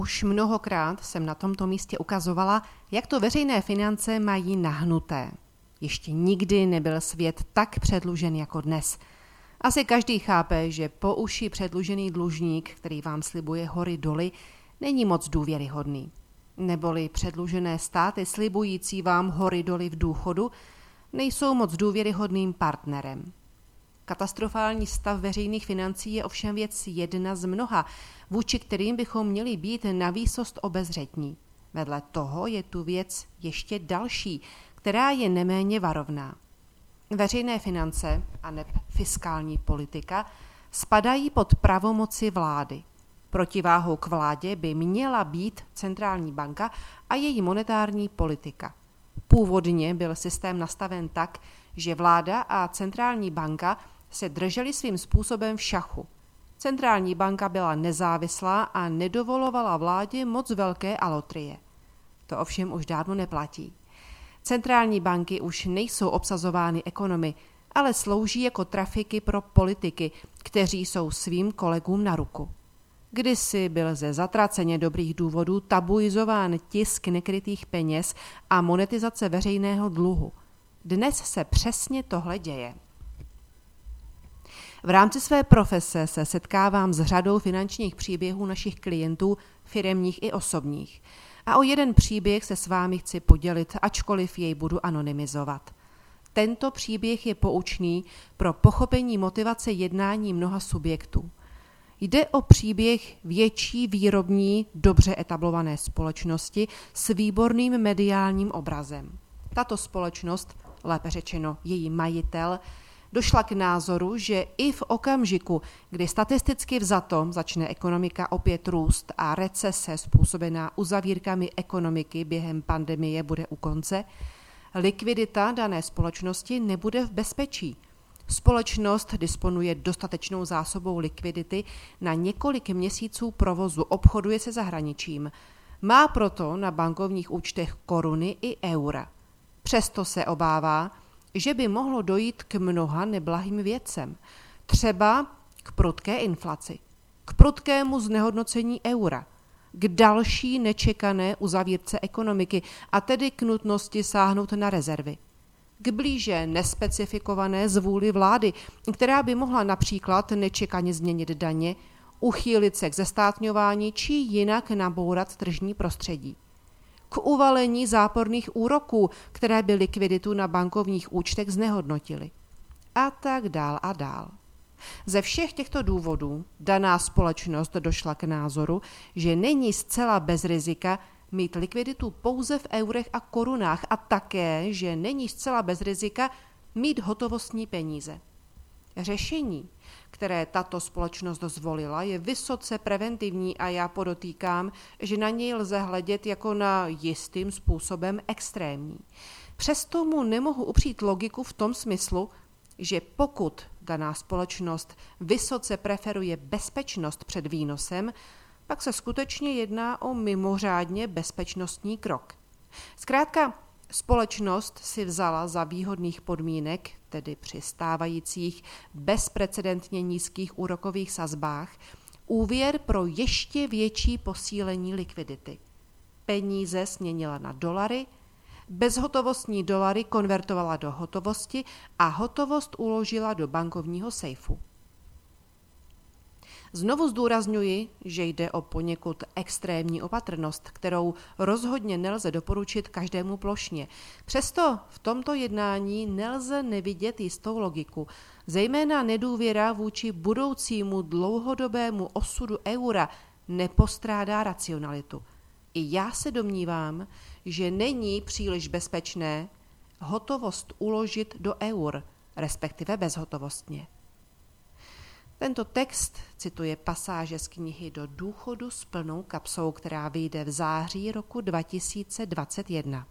Už mnohokrát jsem na tomto místě ukazovala, jak to veřejné finance mají nahnuté. Ještě nikdy nebyl svět tak předlužen jako dnes. Asi každý chápe, že po uši předlužený dlužník, který vám slibuje hory doly, není moc důvěryhodný. Neboli předlužené státy slibující vám hory doly v důchodu nejsou moc důvěryhodným partnerem. Katastrofální stav veřejných financí je ovšem věc jedna z mnoha, vůči kterým bychom měli být na výsost obezřetní. Vedle toho je tu věc ještě další, která je neméně varovná. Veřejné finance a ne fiskální politika spadají pod pravomoci vlády. Protiváhou k vládě by měla být centrální banka a její monetární politika. Původně byl systém nastaven tak, že vláda a centrální banka se drželi svým způsobem v šachu. Centrální banka byla nezávislá a nedovolovala vládě moc velké alotrie. To ovšem už dávno neplatí. Centrální banky už nejsou obsazovány ekonomy, ale slouží jako trafiky pro politiky, kteří jsou svým kolegům na ruku. Kdysi byl ze zatraceně dobrých důvodů tabuizován tisk nekrytých peněz a monetizace veřejného dluhu. Dnes se přesně tohle děje. V rámci své profese se setkávám s řadou finančních příběhů našich klientů, firemních i osobních. A o jeden příběh se s vámi chci podělit, ačkoliv jej budu anonymizovat. Tento příběh je poučný pro pochopení motivace jednání mnoha subjektů. Jde o příběh větší výrobní, dobře etablované společnosti s výborným mediálním obrazem. Tato společnost, lépe řečeno její majitel, došla k názoru, že i v okamžiku, kdy statisticky vzato začne ekonomika opět růst a recese způsobená uzavírkami ekonomiky během pandemie bude u konce, likvidita dané společnosti nebude v bezpečí. Společnost disponuje dostatečnou zásobou likvidity na několik měsíců provozu, obchoduje se zahraničím. Má proto na bankovních účtech koruny i eura. Přesto se obává, že by mohlo dojít k mnoha neblahým věcem. Třeba k prudké inflaci, k prudkému znehodnocení eura, k další nečekané uzavírce ekonomiky a tedy k nutnosti sáhnout na rezervy. K blíže nespecifikované zvůli vlády, která by mohla například nečekaně změnit daně, uchýlit se k zestátňování či jinak nabourat tržní prostředí k uvalení záporných úroků, které by likviditu na bankovních účtech znehodnotily. A tak dál a dál. Ze všech těchto důvodů daná společnost došla k názoru, že není zcela bez rizika mít likviditu pouze v eurech a korunách a také, že není zcela bez rizika mít hotovostní peníze. Řešení, které tato společnost zvolila, je vysoce preventivní a já podotýkám, že na něj lze hledět jako na jistým způsobem extrémní. Přesto mu nemohu upřít logiku v tom smyslu, že pokud daná společnost vysoce preferuje bezpečnost před výnosem, pak se skutečně jedná o mimořádně bezpečnostní krok. Zkrátka, Společnost si vzala za výhodných podmínek, tedy při stávajících bezprecedentně nízkých úrokových sazbách, úvěr pro ještě větší posílení likvidity. Peníze směnila na dolary, bezhotovostní dolary konvertovala do hotovosti a hotovost uložila do bankovního sejfu. Znovu zdůrazňuji, že jde o poněkud extrémní opatrnost, kterou rozhodně nelze doporučit každému plošně. Přesto v tomto jednání nelze nevidět jistou logiku, zejména nedůvěra vůči budoucímu dlouhodobému osudu eura nepostrádá racionalitu. I já se domnívám, že není příliš bezpečné hotovost uložit do eur, respektive bezhotovostně. Tento text cituje pasáže z knihy Do důchodu s plnou kapsou, která vyjde v září roku 2021.